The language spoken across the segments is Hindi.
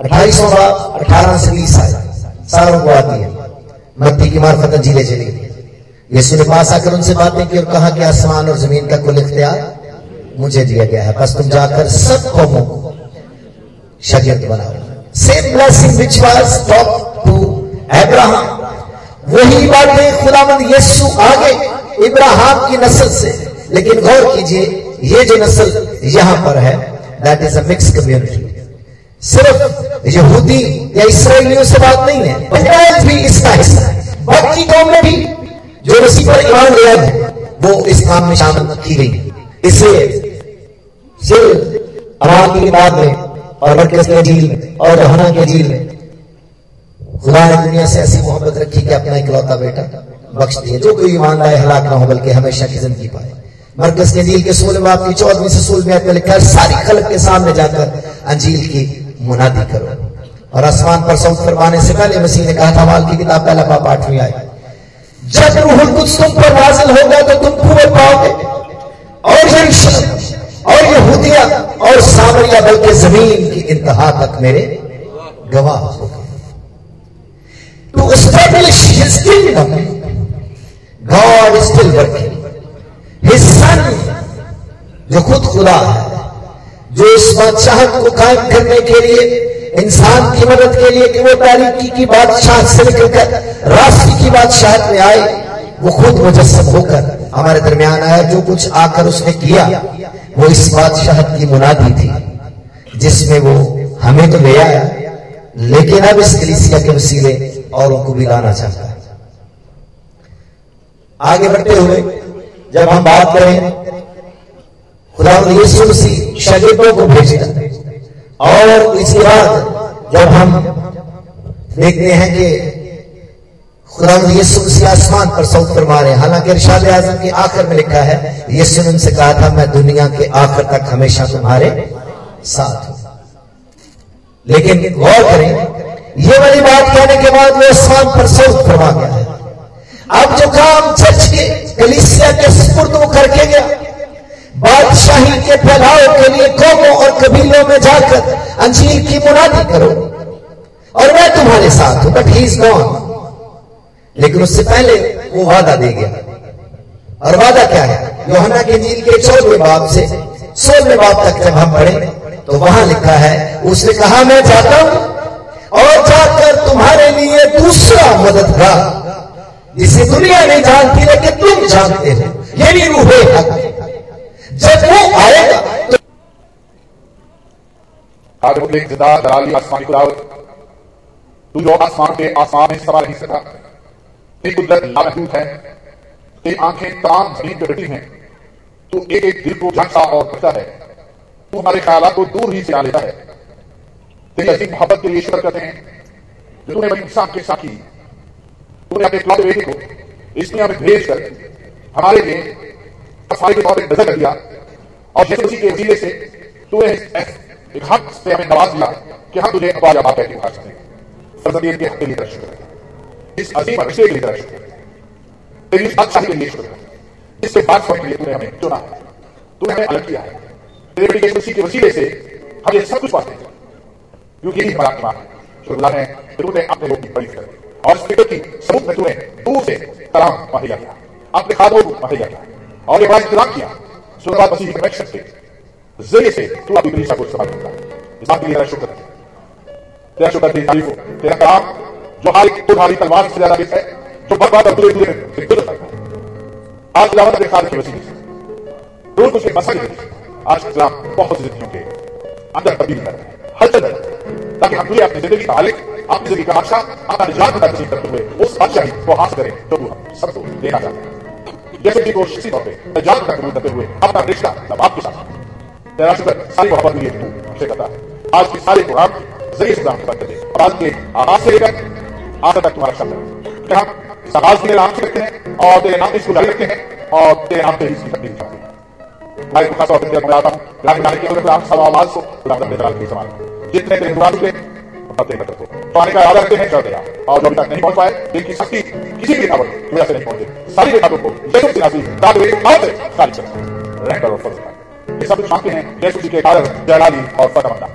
अट्ठाईसों बाब अठारह से बीस आए। को आती है। मत्ती की मार्फत अंजीले चली यीशु ने पास आकर उनसे बातें की और कहा कि आसमान और ज़मीन का कुल इख्तियार मुझे दिया गया है। बस तुम जाकर सब कौमों को शरीयत बनाओ। Same blessing which was top to Abraham वही बातें खुदावंद यीशु आगे इब्राहिम की नस्ल से। लेकिन गौर कीजिए, ये जो नस्ल यहाँ पर है that is a mix community सिर्फ़ यहूदी या इसराइलियों से बात नहीं है इजराइल भी इसका हिस्सा है। बाकी कौमें भी जो मसीह पर ईमान ले आए वो इस काम में शामिल की गई। इसलिए सिर्फ़ अमाल की किताब में और मरकज की अजील में और रहना की अजील में खुदा ने दुनिया से ऐसी मोहब्बत रखी कि अपना इकलौता बेटा बख्श दिए। जो कोई ईमान लाए, हलाक ना हो, बल्कि हमेशा की ज़िंदगी पाए। मरकज के अंजील के सोलह बाप की चौदहवीं से सोलहवीं में लिखा है, सारी खलक के सामने जाकर अंजील की मुनादी करो। और आसमान पर सौंप फरमाने से पहले मसीह ने कहा था माल की किताब पहला बाप आठवीं आई जब रूहुल कुछ तुम पर नाजिल होगा तो तुम कुएँ पाओगे। और और यहूदिया और सामरिया बल्कि ज़मीन की इंतहा तक मेरे गवाह हो गए। establish his kingdom, God is still working. His son, जो खुद खुदा है जो इस बादशाहत को कायम करने के लिए, इंसान की मदद के लिए कि वो तारीखी की बादशाह से निकलकर राष्ट्र की बादशाहत में आए, वो खुद मुजस्म होकर हमारे दरमियान आया, जो कुछ आकर उसने किया, वो इस बादशाहत की मुनादी थी, जिसमें वो हमें तो ले आया, लेकिन अब इस कलीसिया के वसीले औरों को भी लाना चाहता है। आगे बढ़ते हुए, जब हम बात करें खुदा यीशु मसीह शागिर्दों को भेजता और इसके बाद जब हम देखते हैं कि खुदा यीशु मसीह आसमान पर सौत फरमा रहे हालाँकि इरशाद आज़म के आखिर में लिखा है, यीशु ने उनसे कहा था, मैं दुनिया के आखिर तक हमेशा तुम्हारे साथ हूँ। लेकिन गौर करें, ये वाली बात कहने के बाद वो आसमान पर सौत फरमा गया है। अब जो काम चर्च के कलीसिया के सुपुर्द वो करके गया बादशाही के फैलाव के लिए कौमों और कबीलों में जाकर अंजीर की मुनादी करो। और मैं तुम्हारे साथ हूँ बट ही इज़ गॉन लेकिन उससे पहले वो वादा दे गया। और वादा क्या है? योहना के अंजीर के चौदहवें बाप से सोलहवें बाप तक जब हम पढ़े तो वहाँ लिखा है, उसने कहा, मैं जाता हूँ और जाकर तुम्हारे लिए दूसरा मददगार, जिसे दुनिया नहीं जानती लेकिन तुम जानते हो। ये भी रूहे हक। जब वो आएगा तो आसमानी खुदावत तू जो आसमान के आसमान में सवार नहीं सका, तेरी कुदरत लामहदूद है, तेरी आँखें तमाम ज़मीन पे हैं, तू एक एक दिल को झांसा और पढ़ता है, तू हमारे ख्याल को दूर ही से आ लेता है। तेरी अजीब मोहब्बत के लिए शुक्र करते हैं, जो तूने बड़ी इंसान के साथ की। तूने अपने इकलौते बेटे को इस दुनिया में भेज कर हमारे लिए सफ़ाई के तौर पर नज़र कर दिया। और यीशु मसीह के वसीले से तूने एक हक से हमें नवाज़ दिया कि हम तुझे कहकर पुकार सकते। हैं फर्जंदियत के हक के लिए शुक्र इस अजीम रिश्ते के लिए शुक्र तेरी बादशाही के लिए शुक्र इससे बात करने के लिए तूने हमें चुना। है तूने हमें अलग किया है। तेरे बेटे यीशु मसीह के वसीले से हम ये सब कुछ पाते हैं। क्योंकि यही हमारा ईमान है शुक्रगुजार है कि तूने अपने लोग की बड़ी कर और इस फ़िक्र की सबूत में तूने दूर से तलाम मुहैया किया अपने खादों को मुहैया किया और ये बड़ा इंतज़ाम किया। सुनवाद मसीह के कनेक्शन से। ज़रिए से तू अपनी कलीसिया को इस्तेमाल करता इस बात के लिए तेरा शुक्र है। तेरा शुक्र तेरी तारीफ़ हो। तेरा कलाम, जो हर एक तुम्हारी तलवार से ज़्यादा बेस है, जो बर्बाद और सकता है। आज दावत अपने खाद की वसीले रोज उसके मसा की आज कलाम बहुत जिंदगियों के अंदर तब्दील कर हैं। हलचल कर ताकि हम तुझे अपनी ज़िंदगी का मालिक, अपनी ज़िंदगी का बादशाह, अपना निजात का तस्लीम करते हुए उस बादशाही को हासिल करें तू हम सबको देना चाहता है। जैसे कि को इसी तौर पर निजात का कबूल करते हुए, अपना रिश्ता, तब आपके साथ। तेरा शुक्र, सारी मोहब्बत के लिए तू हमसे करता है। आज के सारे प्रोग्राम ज़रिए से दाम करते हैं आज के आगाज़ से लेकर आखिर तक तुम्हारा शब्द है हम आगाज़ के नाम से रखते हैं और तेरे नाम इसको जारी रखते हैं और तेरे नाम पे ही इसकी तब्दील करते हैं। मैं खास तौर पर मैं आता हूँ। रानी नारी के अंदर सब आवाज़ को खुदा का के समान जितने तेरे दुआ निकले फतेह कर दो तो आने का इरादा रखते हैं कर दिया और जब तक नहीं पहुँच पाए जिनकी शक्ति किसी भी गिरावट की वजह से नहीं पहुँचे। सारी गिरावटों को जैसे रहकर और ये सब कुछ हैं जैसे जी के कारण और मंदा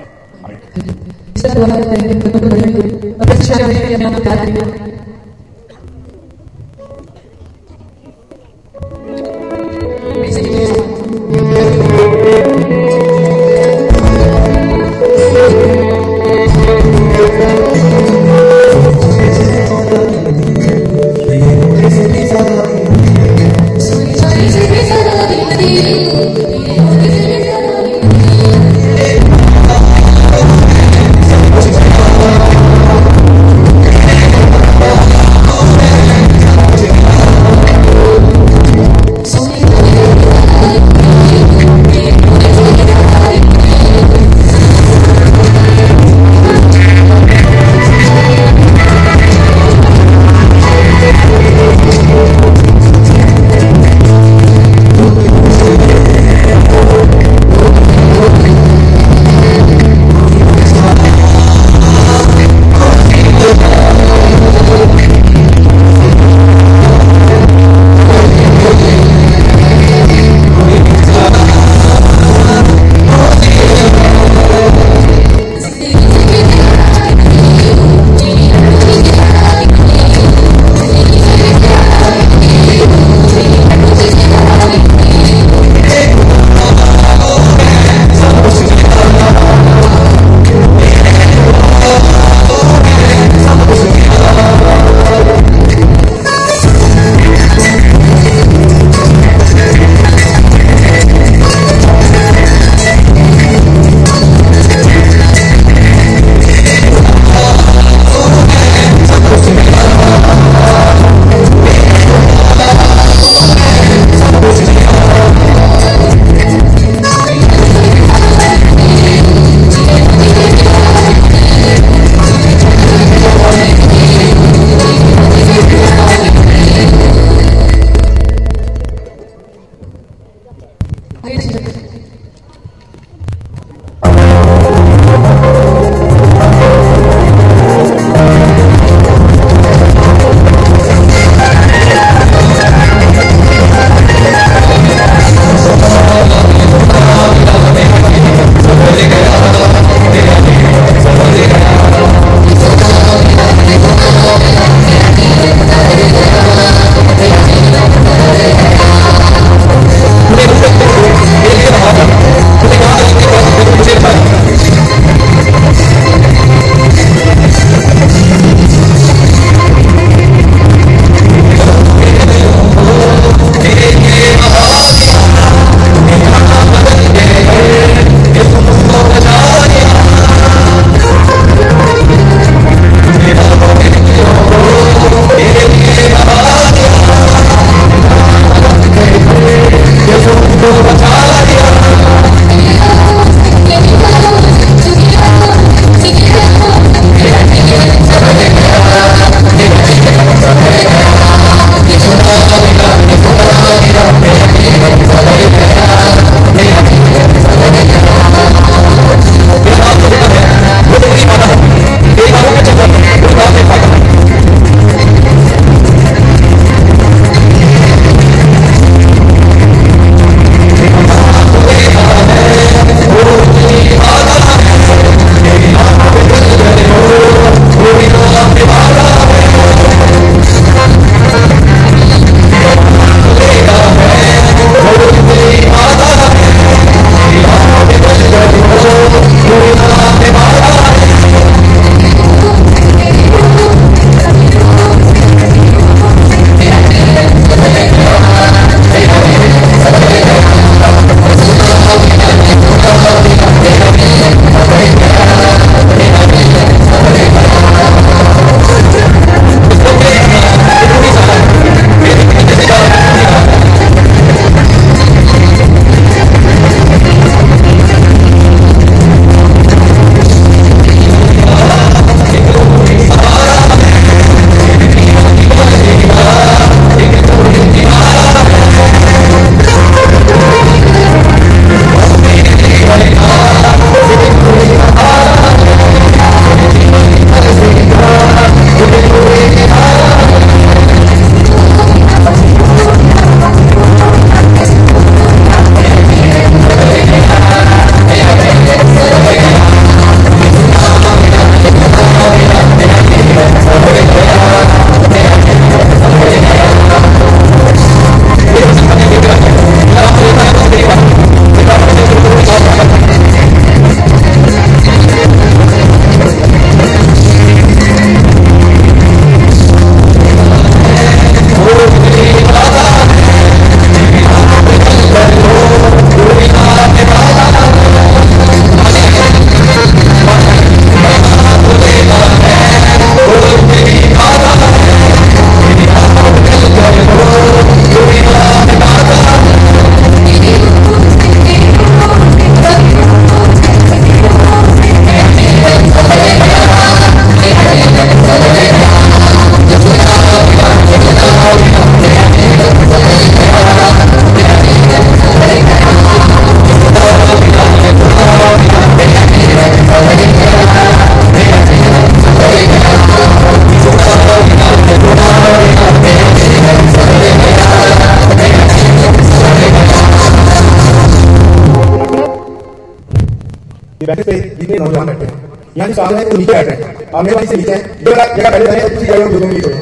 जितने नौजवान बैठे हैं। जो सामने है वो नीचे बैठ हैं। आप मेरे से नीचे हैं ये वाला जगह पहले रहे उसी जगह में दोनों नीचे हैं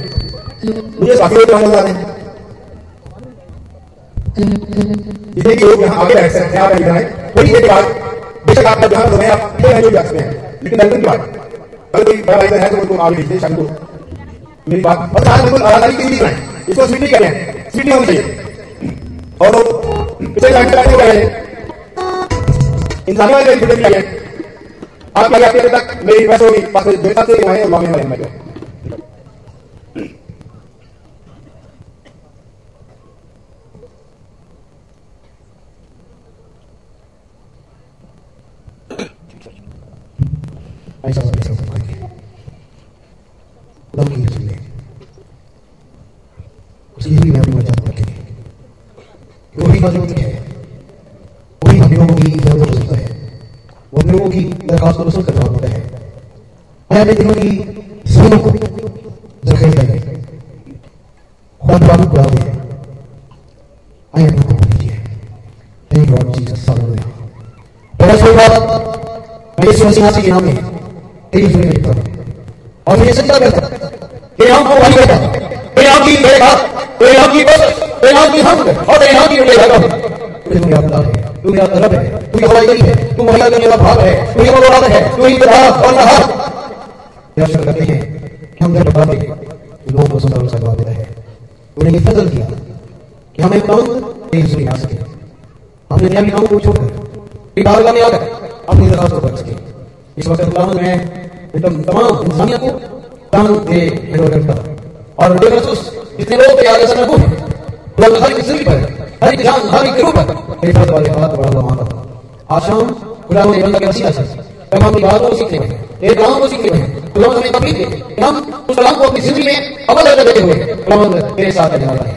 मुझे बाकी लोग नज़र आ रहे हैं? जितने भी लोग यहाँ आगे बैठ सकते हैं, आप इधर आए थोड़ी देर बाद बेशक आपका जहाँ हैं आप इधर नहीं जा सकते हैं। लेकिन लंदन की बात, अगर कोई बड़ा इधर है तो उनको आगे भेजते शादी को। मेरी बात, और आज बिल्कुल आज़ादी के लिए बनाए इसको स्वीट नहीं करें स्वीट नहीं होनी चाहिए। और लोग पिछले लाइन बैठे हुए हैं इंसानी वाले फ़िल्म भी आप क्या अभी तक मेरी रिक्वेस्ट होगी बस बेटा से और मांगने वाले मैं ऐसा ऐसा आएँगे खुदा है उसी लिए मैं अपनी मर्यादा वही मज़बूत है वही हम की ज़रूरत हम लोगों की दरखास्त को रसूल करना होता है। मैं अपने दिलों की सुनों को दरखेज करेंगे खुद बाबू बुला दे आइए अपना को लीजिए। थैंक लॉर्ड जीसस हालेलुया पहला कोई बात। मैं यीशु मसीह के नाम में तेरी सुनी लिखता हूँ। और ये सच्चा करता कि हम को वही करता तेरे नाम की मेरे बात, तेरे नाम की बस, तेरे नाम की हम और तेरे नाम की उन्हें लगा तू मेरा खुदा है। तू मेरा तरफ़ है, तू हवाई गई है, तू महिला करने का भाव है, तू ये मुराद है, तू ही बता और कहा दर्शन करते हैं? कि हम जब बातें लोगों को सुंदर सा जवाब देता है। तूने ये फजल किया। कि हम काम तेरी सुनी आ सके हमने की कामों को छोड़कर बारगाह में आकर अपनी दरखास्त को कर सके इस वक्त खुदावंद मैं एकदम तमाम इंसानियत को दान दे हैंडओवर करता और बड़े महसूस इतने लोग के आगे सर रखूँ खुदा एक ज़िंदगी पर हर एक जान हर एक पर मेरे वाले हाथ बड़ा हुआ माता आज शाम खुदा ने बंदा के वसीला से तमाम की बातों को सीखने। में तेरे कलाम को सीखने। में खुदा हमें तकलीफ़ दे हम उस कलाम को अपनी ज़िंदगी में अमल करके देते हुए खुदा तेरे साथ रहने वाला है।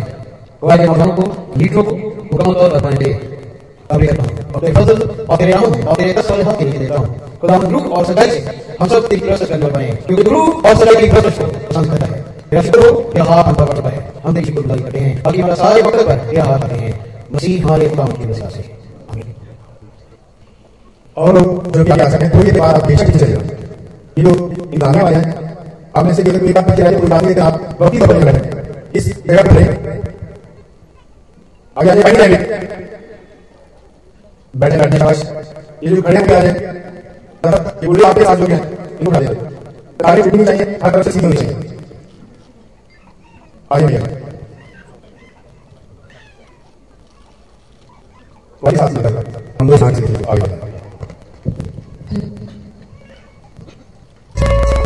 खुदा के को लीडरों को मुकम्मल तौर पर करता हूँ और तेरे फजल, और तेरे रहम और तेरे दस वाले हाथ के लिए देता हूँ। खुदा हम रूप और सच्चाई से हम सब तेरी प्रशंसा करने वाले क्योंकि रूप और सच्चाई की प्रशंसा पसंद करता है। हो हम पर बढ़ता है हम तेरी शुक्र करते हैं। बाकी हमारा सारे वक्त पर हाथ आते हैं। मसीह हमारे खुदा की वजह से। और जो भी आ सके थोड़ी देर बाद बेशक चले ये लोग इंतज़ाम वाले हैं। आप में से कोई बात पीछे आए कोई बात आप वक्त ही बदल रहे इस जगह पर आगे आगे बैठ जाएँगे बैठे बैठे शाबाश। ये जो खड़े होकर आ रहे हैं मतलब ये बुढ़े आपके साथ लोग हैं, इनको उठा देते आगे उठनी चाहिए, हर तरफ़ से सीधी होनी चाहिए। आगे भैया वही साथ में हम दो साथ से आगे बढ़ते हैं। तो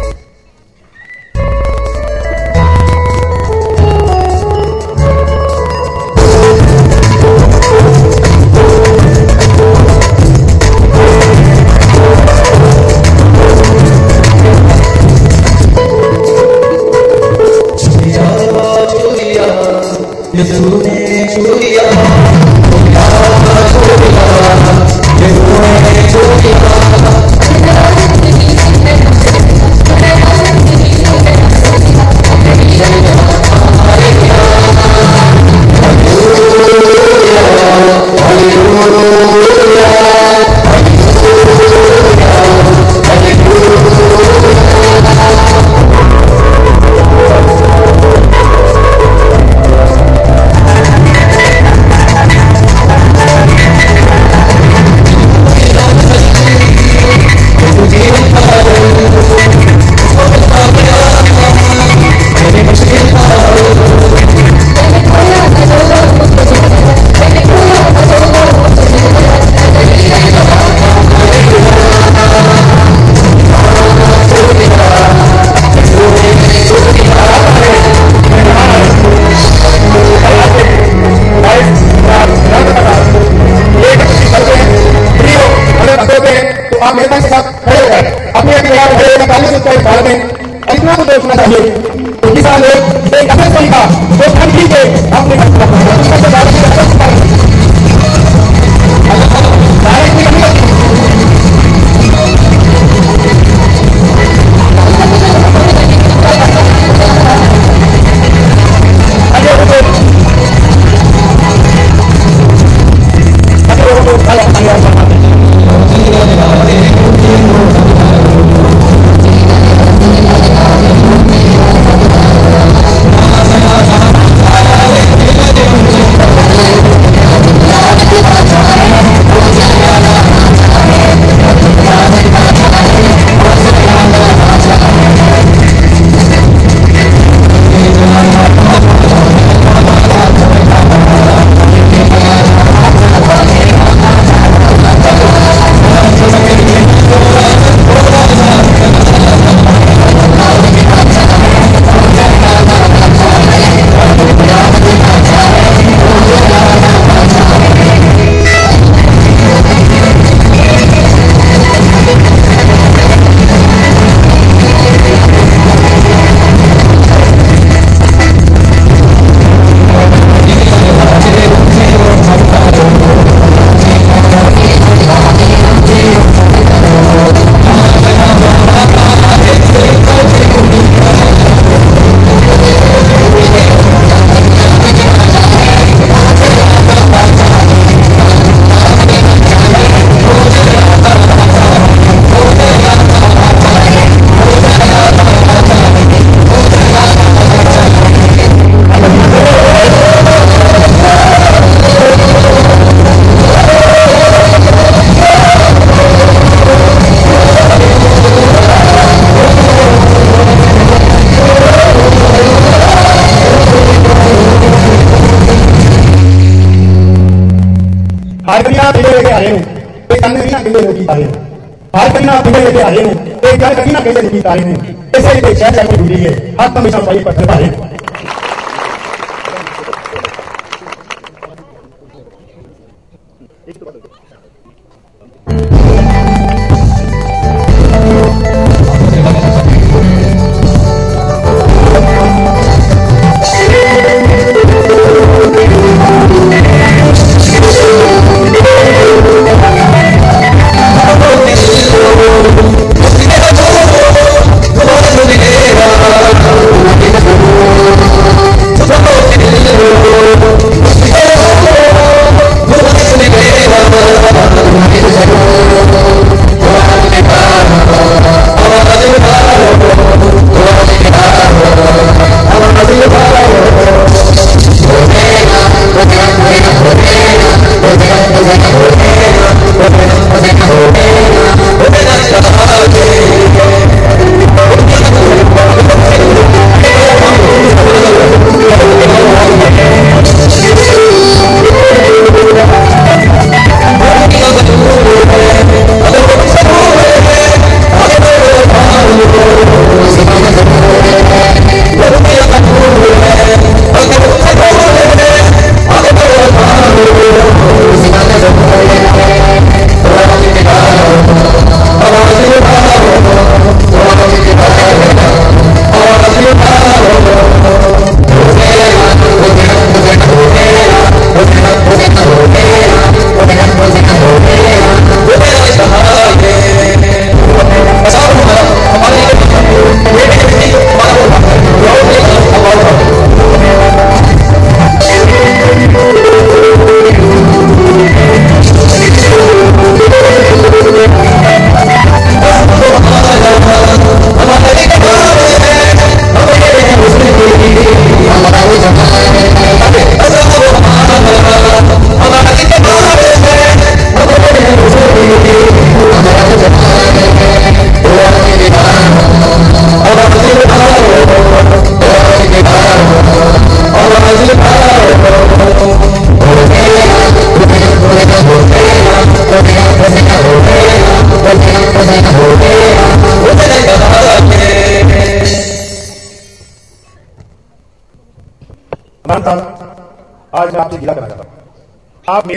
पाए हर कहीं पिघल लेके आए एक घर कहीं ना कहीं से जीत ऐसे ही शहर जाकर जुड़ी है। हर हमेशा वही पत्थर पाए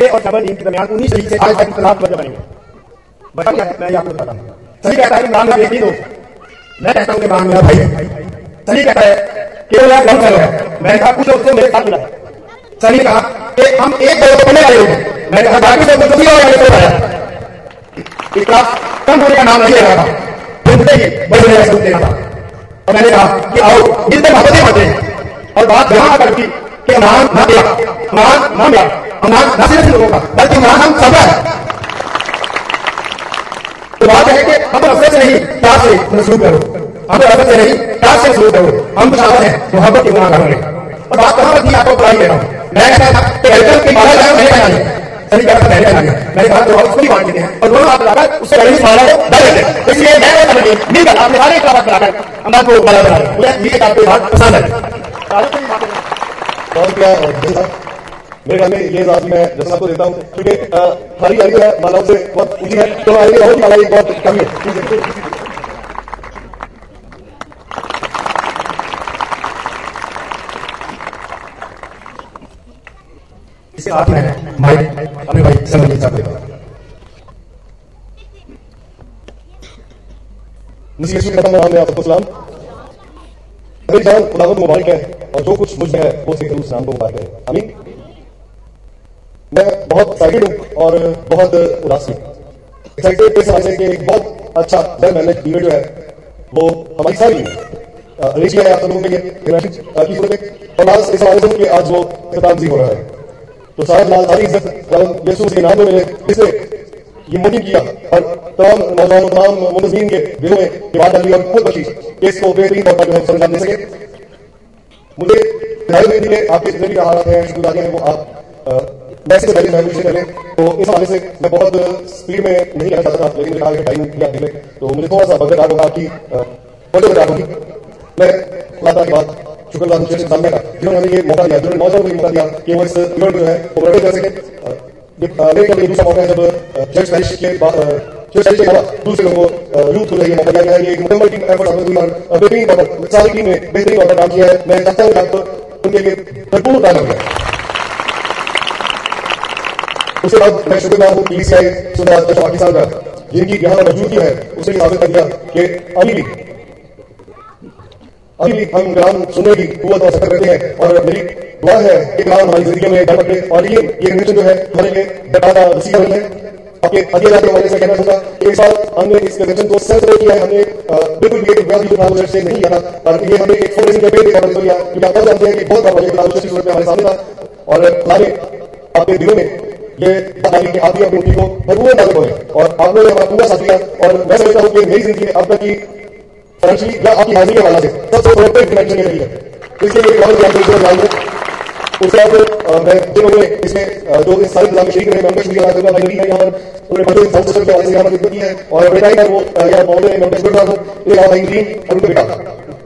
हूँ और डबल टीम के दरमियान उन्नीस तरीके से आज तक इख्तलाफ वजह बनेंगे बता क्या है मैं आपको बताता हूँ। सही कहता है इमरान का बेटी दो मैं कहता हूँ कि इमरान मेरा भाई है। सही कहता है केवल आप गलत हो। मैं कहा, कुछ लोग तो मेरे साथ मिला सही कहा कि हम एक दो पढ़ने वाले लोग मैं कहा, बाकी सब तो और वाले को आया इख्तलाफ कम होने का नाम नहीं ले रहा था। ही बड़े बड़े सुनते रहा और मैंने कहा कि आओ मिलते मोहब्बतें होते हैं। और बात यहाँ आकर की कि इमरान ना दिया इमरान ना मिला। इमरान ना सिर्फ़ लोगों का बल्कि हम सब है। तो बात है कि हम रफे से नहीं प्यार से मसरूफ करो। हम रफे से नहीं प्यार से मसरूफ करो। हम खुशावत हैं मोहब्बत की गुनाह करोगे और बात कहाँ पर आपको बुलाई दे रहा हूँ। मैं कहता था कि वेलकम की माला मैंने है? सही कहा मैंने कहा तो उसको भी बांट देते हैं। और दोनों लगाकर उससे बड़ी माला को डाल देते हैं इसलिए मैं वो समझ मिलकर आपने सारे बनाकर हम को माला बना रहे मुझे ये आपकी बात पसंद है। और क्या मेरे ख्याल में ये मैं जैसा आपको देता हूँ क्योंकि हमारी गाड़ी है से बहुत ऊँची है तो बहुत मालाई बहुत कम है आपको सलाम। मुबारक है, और जो कुछ मुझमें है, वो सिर्फ़ को मुबारक है। आमीन। मैं बहुत एक्साइटेड हूँ और बहुत उदास हूँ। एक्साइटेड इस वजह से एक बहुत अच्छा वेल मैनेज इवेंट जो है, वो हमारी सारी किया है आप लोगों के लिए और आज इस हवाले से आज वो खिताब हो रहा है। तो सारा लाल सारी इज़्ज़त के नाम में जिसने ये मुहिम किया, और तमाम नौजवानों, तमाम के में ये बात डाली और खुद बची इसको बेहतरीन तौर पर जो है समझा दे सके। मुझे आपके जितने भी हैं वो आप अ, मैसेज से पहले महसूस से पहले तो इस हवाले से मैं बहुत स्पीड में नहीं कहना चाहता था लेकिन कहा कि टाइम दिया आपने। तो मुझे थोड़ा सा बगैर होगा आपकी फ़ोटो बता होगी। मैं ताला की बात हूँ का जिन्होंने हमें ये मौका दिया जिन्होंने नौजवानों को ये मौका दिया कि वो इस इवेंट जो है वो प्रोटेक्ट कर सके दूसरा मौका है जब जज मैरिज के बाद अ, के अलावा दूसरे लोगों को यूथ को ये मौका दिया गया है। ये एक मुकम्मल टीम एफर्ट आपने और बेहतरीन तौर सारी टीम ने बेहतरीन तौर काम किया है। मैं चाहता हूँ कि आप उनके लिए भरपूर ताना करें। उसके बाद मैं का जिनकी यहाँ मौजूदगी है, उसने साबित कर दिया कि अभी भी अभी भी हम ग्राम सुनने की कुत और करते हैं। और मेरी दुआ है कि ग्राम हमारी ज़िंदगी में घर और ये ये कन्वेंशन जो है, हमारे लिए बेटादा वसीला नहीं है आपके से कहना कि हमने इस को है। हमने बिल्कुल ये जो से नहीं ये एक के जानते हैं कि बहुत बड़ा की हमारे सामने और हमारे दिलों में ये बताने की आदि अपनी को भरपूर लागू होए और आप लोगों हमारा पूरा साथ दिया। और मैं समझता हूँ कि मेरी ज़िंदगी में अब तक की फाइनेंशियली या आपकी हाजिरी के हवाला से सबसे प्रोडक्टिव कनेक्शन ये रही है। तो इसके लिए बहुत ज़्यादा जो जान उसके बाद मैं जिन लोगों ने इसमें जो इस सारे इंतज़ाम शरीक रहे मैं उनका शुक्रिया भाई है यहाँ पर, उन्होंने बड़े साउंड सिस्टम के हवाले से यहाँ पर खिदमत की है। और बेटा ही वो यहाँ महोदय मैं उनका शुक्रिया अदा करूँ एक भाई ग्रीन और बेटा।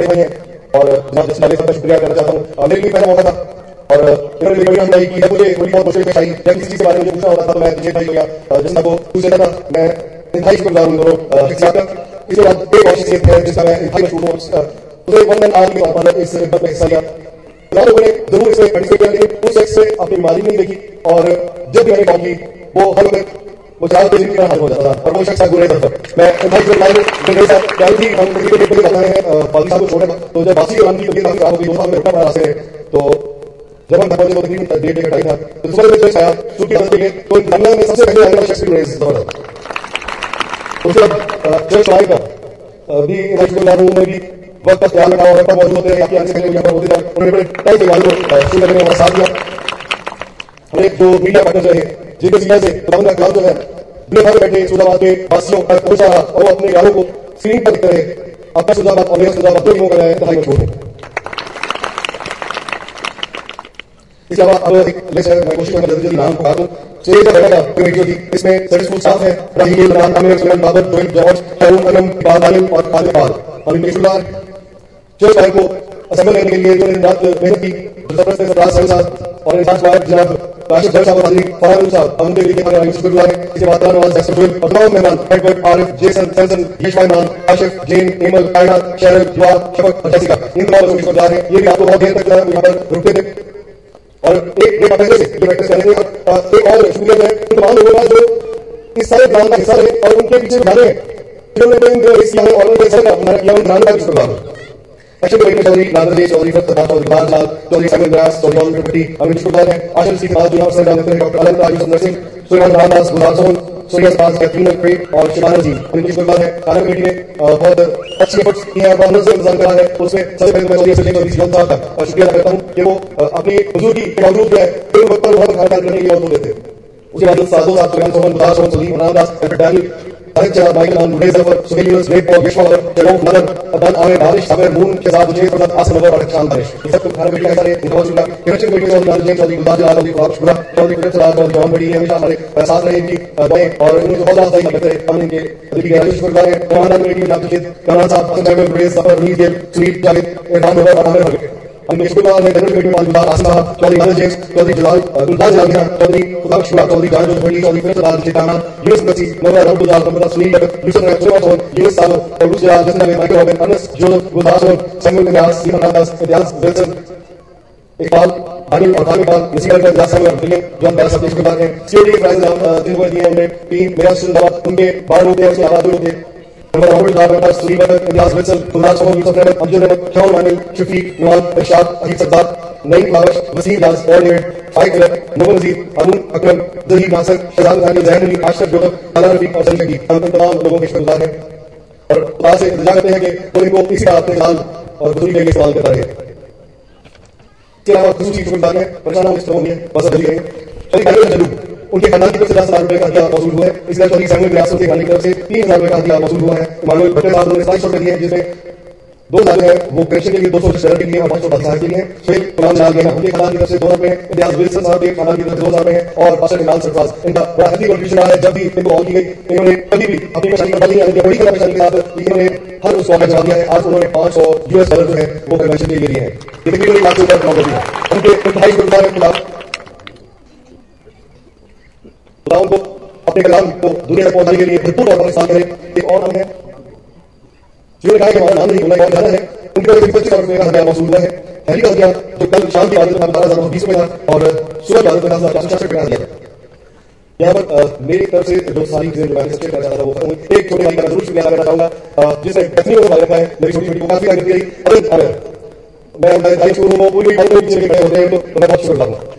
बड़े भाई हैं और जनाब जसलाले साहब का शुक्रिया करना चाहता हूँ। मेरे लिए पहला मौका था। और इन्होंने मेरी बड़ी हमदाई की मुझे थोड़ी बहुत मुश्किल आई जब किसी चीज़ के बारे में पूछना होता था तो मैं तुझे भाई गया जिसका वो पूछ लेता था, मैं इंतहाई शुक्रगुजार हूँ दोनों शख्सियात का इसके बाद एक और शख्सियत है जिसका मैं इंतहाई मशहूर हूँ उसे वन मैन आर्मी के तौर पर इस खिदमत में हिस्सा लिया। तमाम लोगों ने ज़रूर इसमें पार्टिसिपेट किया, लेकिन उस शख्स से अपनी बीमारी नहीं देखी, और जब भी मैंने कॉल की, वो हर वक्त वो चार बजे की तरह हो जाता। और वो शख्स गुरे था मैं इंतहाई शुक्रगुजार हूँ साहब क्या थी हम क्रिकेट के लिए बताए हैं पाली साहब को छोड़े तो जब बासी के की तबीयत काफ़ी खराब हो गई दो साल में पड़ा रास्ते तो जब हम पहुँचे तो तकरीबन डेढ़ डेढ़ ढाई था तो सुबह में आया छुट्टी बदल गई तो दुनिया में सबसे पहले आने शख्स भी दौड़ा उसके बाद चर्च आए का अभी शुक्रगुजार हूँ मैं भी वक्त का ख्याल रखा और मौजूद होते हैं, आपके आने से पहले यहाँ पर होते थे उन्होंने बड़े से वालों को शुरू करने में हमारा साथ दिया हमारे जो मीडिया पार्टनर रहे जिनके सीनियर से तमाम का ख्याल जो है दुनिया भर बैठे सुजाबाद के वासियों तक पहुँचा और अपने यारों को स्क्रीन पर दिखते अपना सुजाबाद और मेरा सुजाबाद दो टीमों का है इंतहाई मशहूर है इसके अलावा अब एक लिस्ट मैं कोशिश करूँगा जल्दी नाम बता दूँ स्टेज पर बैठा कमेटी थी इसमें सर्विस स्कूल स्टाफ है। राहील इमरान आमिर सुलेमान बाबर जोइल जॉर्ज हैरून अनम इकबाल आलिम और खालिद पाल। और इनके शुक्रिया जो साहब को असेंबल करने के लिए जो रात मेहनत की, ज़बरदस्त सरदार साहब और इंसान साहब जनाब राशिद जल हाजिरी फराज साहब हम उनके लिए हमारे शुक्रगुजार हैं। इसके बाद नवाज़ जोइल और तमाम मेहमान एडवर्ड आरिफ जेसन सैमसन यशवाई मान आशिफ जैन एमल कायनात शेरल जुआ शफक और जैसिका इन तमाम लोगों के हैं। ये भी आपको बहुत देर तक यहाँ पर रुकते थे। और एक एक पहले से जो प्रैक्टिस और एक और शुक्रिया जो है। उन तमाम लोगों का जो इस सारे प्लान का हिस्सा रहे और उनके पीछे भागे जिन्होंने इन है और उनके हिस्से का किया, उन प्लान का शुक्रगुजार action committee Chaudhary ji Chaudhary Fateh Chaudhary Badlal Chaudhary Samil Vyas Chaudhary John प्रपटी Amit शुक्रगुजार है आशा सी बाद जो हमारे डालते डॉक्टर अनंत राजू सुंदर सिंह सुलेमान रामदास गुलाब सोहन सूर्य पास कैथरीन क्रेट और शिवानंद जी उनकी शुक्रगुजार है कार्य कमेटी ने बहुत अच्छी एफर्ट्स की है और से इंतज़ाम करा है उसमें सबसे पहले मैं चौधरी सचिन चौधरी शिवम साहब का शुक्रिया करता हूँ कि वो अपनी बुजुर्गी के जो है फ़िल्म वक्त पर बहुत खाना करने के और देते उसके बाद साधु साहब सुरेंद्र सोहन गुलाब सोहन सुधीर रामदास डाली अरे चला बाइक नाम मुझे सफ़र सुहेल यूनुस ग्रेट पॉल विश्व चलो नगर अदन आवे बारिश सागर मून के साथ मुझे प्रसाद आसन नगर और शान बारिश ये सब खाना बैठे सारे बहुत शुक्रिया किरण कोई चौधरी लाल जैन चौधरी गुलदार लाल चौधरी बहुत शुक्रिया चौधरी कुलत लाल चौधरी जॉन बड़ी हमेशा हमारे साथ रहे इनकी दुआएँ और उनको बहुत ज़्यादा सही करते हम इनके दिल की गहराई से शुक्रिया हैं हमारा कमेटी में डॉक्टर चित कमल साहब हसन साहब ब्रेस सफ़र नीत गेल सुनीत जावेद नवर और आमिर भगत हमने शुक्रवार में जनरल कमेटी मालूम आसिम साहब, चौधरी अनिल जेम्स, चौधरी जलाल गुलदार जलाल चौधरी खुदा शुक्ला, चौधरी जान जो चौधरी फिर लाल चिताना यूनुस मसी नवर रब गुलदार कमरा सुनील जगत यूसुफ ने सुरमा सोन यूनुस सालो और रूस जलाल जसना में माइकल रॉबिन अनस जो गुलदार सोन सैमुअल व्यास सीमा रामदास इतिहास विल्सन इकबाल अनिल और खालिद पाल नसीर का इजाज साहब मिले, जो हम पहले सब इसके बाद हैं। सीओडी प्राइज जिनको दिए हमने टीम मेरा जिंदाबाद उनके बारह लोग थे उसके अलावा दो लोग थे नंबर मोहम्मद दार नंबर सुरी बकर इतिहास विल्सन गुलदार सोहन यूसुफ अहमद अब्दुल रहमान शौन मानिल शफीक, नवाज़, इरशाद अजीब सद्दार नईम बाबश वसीम दास, और फाइक रक नोबल नजीर अरुण अकरम दही नासर, शहजाद खानी, जैन अली, आशरफ जोहर अला रफीक और सलीम शकीब हम तमाम लोगों के शुक्रगुजार हैं। और खुदा से इंतज़ार करते हैं कि वो इनको इसी तरह अपने लाल और बुज़ुर्ग के इस्तेमाल करता रहे। इसके अलावा दूसरी शुक्रगुजार है। परेशान होने से होंगे बस जल्दी करेंगे चलिए चलूँ। उनके खानदान की तरफ़ से दस हज़ार रुपए का हथियार मौजूद हुआ है? इसके अलावा सैमुअल रियासत के खाने की तरफ़ से तीन हज़ार रुपए का हथियार मौजूद हुआ है। इमानुअल भट्टे साहब ने सताईस सौ रुपए दिए जिसमें दो हज़ार है वो पेंशन के लिए दो सौ शहर के लिए और पाँच सौ बादशाह के लिए शेख गुलाम जलाल के उनके खानदान की तरफ़ से दो रुपए इम्तियाज़ विल्सन साहब के खानदान की तरफ़ से दो हज़ार है और पाशा इमरान सरफराज, इनका बड़ा हेल्दी कॉन्ट्रीब्यूशन रहा है। जब भी इनको कॉल की गई, इन्होंने कभी भी अपनी परेशानी का नहीं बड़ी परेशानी के साथ इन्होंने हर उस का जवाब दिया है। आज उन्होंने पाँच सौ यूएस डॉलर जो है, वो कन्वेंशन के लिए लिए हैं। ये तकरीबन लाख होती है, उनके इंतहाई गुरुद्वार के खिलाफ उनको अपने कलाम को, दुनिया तक पहुँचाने के लिए, भरपूर पर इस्तेमाल करें एक और नाम है। जिन्होंने कहा कि हमारा नाम नहीं और जाना है। उनके पास पच्चीस हज़ार रुपए का हथियार मौजूद हुआ है। हैरी का हथियार जो कल शाम की आदत में बारह हज़ार बीस में था और सुबह की आदत में चार में दिया यहाँ पर मेरी तरफ़ से जो सारी चीज़ें जो मैंने सब्सक्राइब करना चाहता वो एक छोटी भाई का ज़रूर शुक्रिया करना चाहूँगा डफनी को है। मेरी छोटी छोटी को काफ़ी आगे दिया अरे मैं हूँ पूरी होते हैं तो तो मैं बहुत करूँगा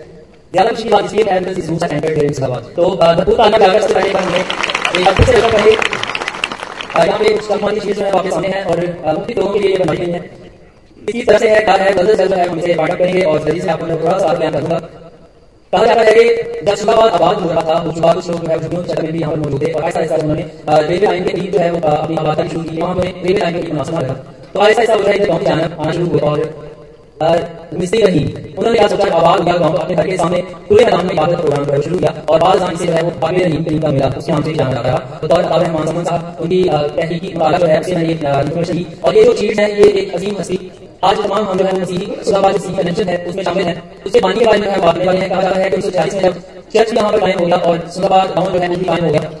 ज़्यादा खुशी की बात इसलिए है बिकॉज़ इस रूम से एंटर्ड हियर इन जिंदाबाद तो भरपूर ताना कागज़ से पहले हमने एक अच्छे से करें अ, यहाँ पे कुछ कलमान की चीज़ जो है आपके सामने है और मुफ्ती लोगों के लिए बनाई गई है। इसी तरह से है क्या है गज़ल जो है हम इसे बांटा करेंगे और जल्दी से आपको मैं थोड़ा सा बयान करूँगा। कहा जाता है कि जब शुभाबाद आबाद हो रहा था तो शुभाबाद कुछ लोग जो है चक्र में भी यहाँ पर मौजूद थे और ऐसा ऐसा उन्होंने रेलवे लाइन के करीब जो है वो अपनी आबादी शुरू की वहाँ पर रेलवे लाइन के करीब मुनासिब लगा तो ऐसा ऐसा उठाई गाँव जाना आना शुरू हुआ और मिस्त्री रही। उन्होंने क्या सोचा आबाद हुआ गाँव अपने घर के सामने खुले मैदान में इबादत प्रोग्राम वो शुरू किया और बाद से जो है वो बाबे रहीम करीम का मिला। उसके नाम से जाना जाता रहा। तो तौर अल्लाह रहमान समन साहब, उनकी तहकीकी मुताला जो है, उससे मैंने इन्फॉर्मेशन ली और ये जो चीज़ है, ये एक अजीम हस्ती। आज तमाम हम जो है मसीही सुलाबाद मसीही कनेक्शन है, उसमें शामिल है। उसके बानी के बारे में बात करने वाले हैं। कहा जाता है कि उन्नीस सौ छियालीस में जब चर्च यहाँ पर कायम हो गया और सुलाबाद गाँव जो है, वो भी कायम हो गया।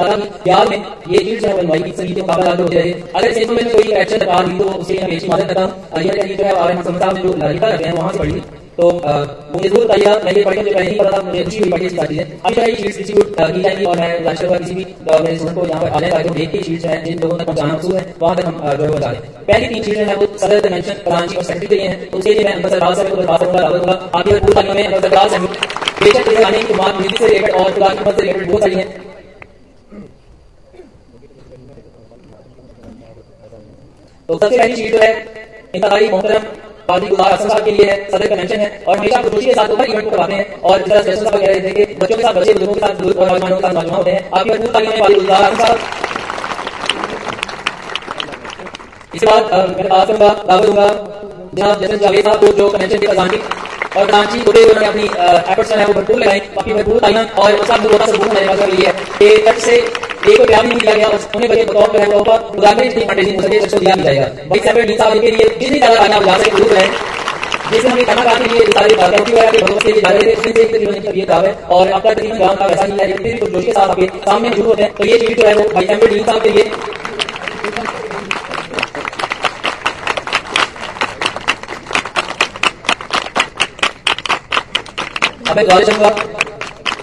दादा याद में ये चीज़ है बनवाई की संगीत के मुकाबला जो होते रहे अगर इस में कोई एक्शन दरकार हुई तो उसके लिए मैं पेश मदद करता हूँ ये चीज़ जो है और हम समझता हूँ जो करते हैं वहाँ से पढ़ी। तो मुझे ज़रूर बताइएगा मैं ये पढ़कर मुझे पहले पता मुझे खुशी हुई पढ़ी इसकी चीज़ें अब जो है ये चीज़ डिस्ट्रीब्यूट की जाएगी और मैं राष्ट्र का किसी भी मेरे स्टूडेंट को यहाँ पर आने वाले को देख के चीज़ है, जिन लोगों तक पहुंचाना मकसूद है, वहाँ तक हम जो है बता दें पहली तीन चीज़ें हैं वो सदर कन्वेंशन कराची और सेक्रेटरी के लिए हैं उसके लिए मैं अंबर सरदार साहब को बता सकूँगा दावा आगे पूरी तालीम में अंबर सरदार साहब बेशक इस गाने की बात नीति से रिलेटेड और मदद से रिलेटेड बहुत सारी हैं। तो सबसे पहली चीज़ जो है इंतजारी मोहतरम काजी गुलार हसन साहब के लिए है, सदर कन्वेंशन है, और हमेशा खुशी के साथ हर इवेंट को करवाते हैं, और जिस तरह जैसे साहब कह रहे थे कि बच्चों के साथ, बच्चे, बुज़ुर्गों के साथ, बुज़ुर्ग और नौजवानों के साथ नौजवान होते हैं, आपकी भरपूर तालीम में काजी गुलार हसन साहब इसके बाद मैं बात करूँगा दावत दूँगा जनाब जैसे जावेद साहब को, जो कन्वेंशन की खजानची और खजानची होते उन्होंने अपनी एफर्ट्स है वो भरपूर लगाई काफ़ी भरपूर तालीम और साहब को सबूत मैंने पास लिया है। कि से एक को प्यार नहीं दिया गया उन्हें बजे बतौर जो है पर उदाहरण इतनी फंडेजिंग हो सके उसको दिया जाएगा भाई साहब डी साहब के लिए जितनी ज़्यादा ताना आप जा सके ज़रूर रहें जैसे हमने खाना खाने के लिए सारे बातें की वजह से भगवत के लिए जा रहे थे से एक तकरीबन तबीयत खराब है और आपका तकरीबन गाँव का वैसा ही है लेकिन कुछ जोश के साथ आपके सामने मौजूद होते हैं तो ये चीज़ जो है वो भाई साहब डी साहब के लिए। अबे गाड़ी चंगा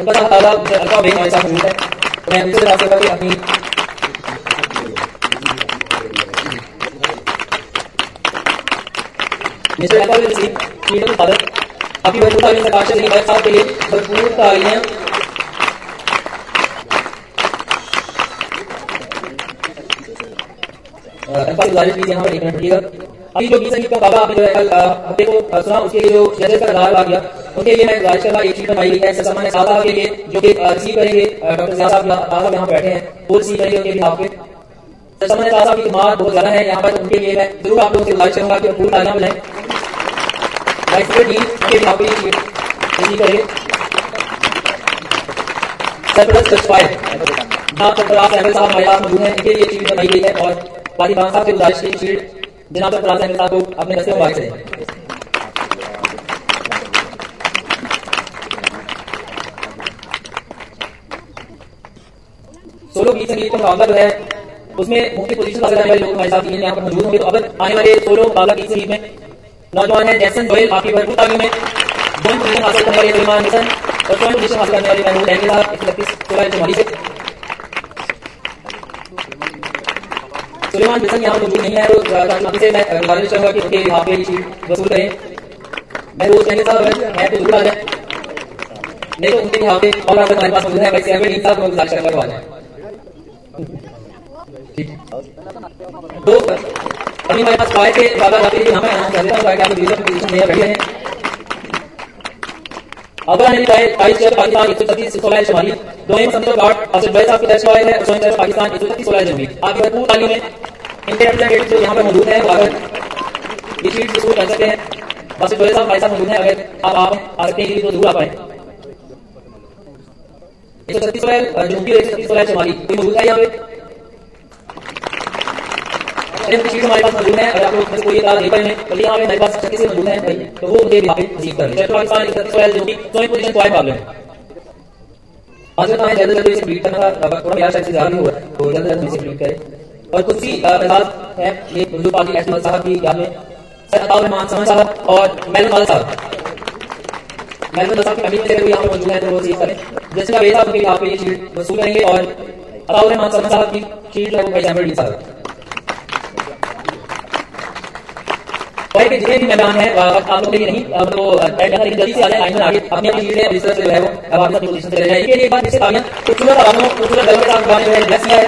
उनका ताला अल्फ़ा बेग हमारे साथ मौजूद है? तो मैं उनसे रास्ते करके अपनी mister alpha will see freedom father? आपकी भरपूर तालियों से नहीं भाई साहब के लिए भरपूर तालियाँ गुजारिश कीजिए यहाँ पर एक मिनट रुकिएगा अभी जो संगीत का बाबा आपने जो है हफ़्ते को सुना, उसके लिए जो जजेस का आधार आ गया उनके लिए मैं गुजारिश करूँगा एक चीज़ बनवाई गई है सामान्य साहब के लिए जो कि रिसीव करेंगे डॉक्टर साहब साहब यहाँ बैठे हैं, वो रिसीव करेंगे उनके लिए आपके। सर सामान्य साहब की दिमाग बहुत ज़्यादा है, यहाँ पर उनके लिए मैं ज़रूर आप लोगों से गुजारिश करूँगा कि पूरी प्रकाश अहमद साहब हमारे पास मौजूद हैं, इनके लिए शीट बनाई गई है, और खान साहब से गुजारिश की शीट जनाब प्रकाश अहमद साहब को अपने दस्ते मुबारक से सोलो गीत संगीत का मुकाबला जो है, उसमें मुख्य पोजीशन हासिल करने वाले लोग हमारे साथ यहाँ पर मौजूद होंगे। तो अब आने वाले सोलो मुकाबला गीत संगीत में, नौजवान है जैसन गोयल आपकी भरपूर तालीम में जॉइंट पोजीशन हासिल करने वाले सलमान मिशन और जॉइंट पोजीशन हासिल करने वाले महमूद एँगे साहब इकतीस सोलह चौवालीस से सुलेमान मिशन यहाँ मौजूद नहीं है तो राष्ट्रपति से मैं गुजारिश करूँगा कि उनके यहाँ पे वसूल करें मैं रोज एँगे साहब है तो ज़रूर आ जाए नहीं तो उनके यहाँ पे और अगर हमारे पास मौजूद है भाई सेवन साहब को गुजारिश करूँगा आ जाए तो अभी हमारे पास फायर के बाबा जाते हैं यहाँ पे अनाउंस कर ताकि आप वीडियो पोजीशन में बैठे हैं अगला है फायर फाइव स्टार पाकिस्तान एक सौ छत्तीस सोलह शुमाली दोनों संतोष गार्ड असद भाई साहब की दर्ज है और सोइन पाकिस्तान एक सौ छत्तीस सोलह जनवरी आपकी भरपूर तालीम में इनके रिप्रेजेंटेटिव जो यहाँ पे मौजूद हैं, वो अगर ये शीट डिस्ट्रीब्यूट कर सकते हैं। बस भाई साहब भाई साहब मौजूद हैं, अगर आप आप आ सकते हैं तो ज़रूर आ पाए। एक सौ छत्तीस सोलह जनवरी एक सौ छत्तीस सोलह शुमाली कोई मौजूद है यहाँ पे? शीट हमारे पास मौजूद है, अगर आप लोग कोई इतार दे पाए हैं तो यहाँ पे हमारे पास छत्तीस मौजूद हैं, भाई तो वो मुझे यहाँ पे रिसीव कर लें। पाकिस्तान एक सौ जो कि सोई पोजीशन फाइव प्रॉब्लम है। आज का है जल्दी इसे ब्रीड करना था थोड़ा यार शायद से ज़्यादा ही हुआ तो जल्द जल्द इसे ब्रीड करें। और ही एजाज है, ये उर्दू पार्टी एहमद साहब की याद में। सर अताउर रहमान समन साहब और माल साहब। मेहमद साहब की फैमिली से यहाँ पे मौजूद है तो वो रिसीव करें। जैसे का साहब उनके यहाँ पे ये शीट वसूल करेंगे और अताउर रहमान समन साहब की शीट है, वो भाई जैमर साहब। और के जितने भी मैदान है आप लोगों के लिए नहीं, अब तो लेकिन जल्दी से आ जाए, लाइन में आगे अपनी अपनी चीज़ें तरह से जो है वो अब आपके साथ पोजीशन चले जाए इसके लिए एक बार जैसे तालियाँ खूबसूरत आवाजों खूबसूरत गलों के साथ गाने जो है ब्लेस है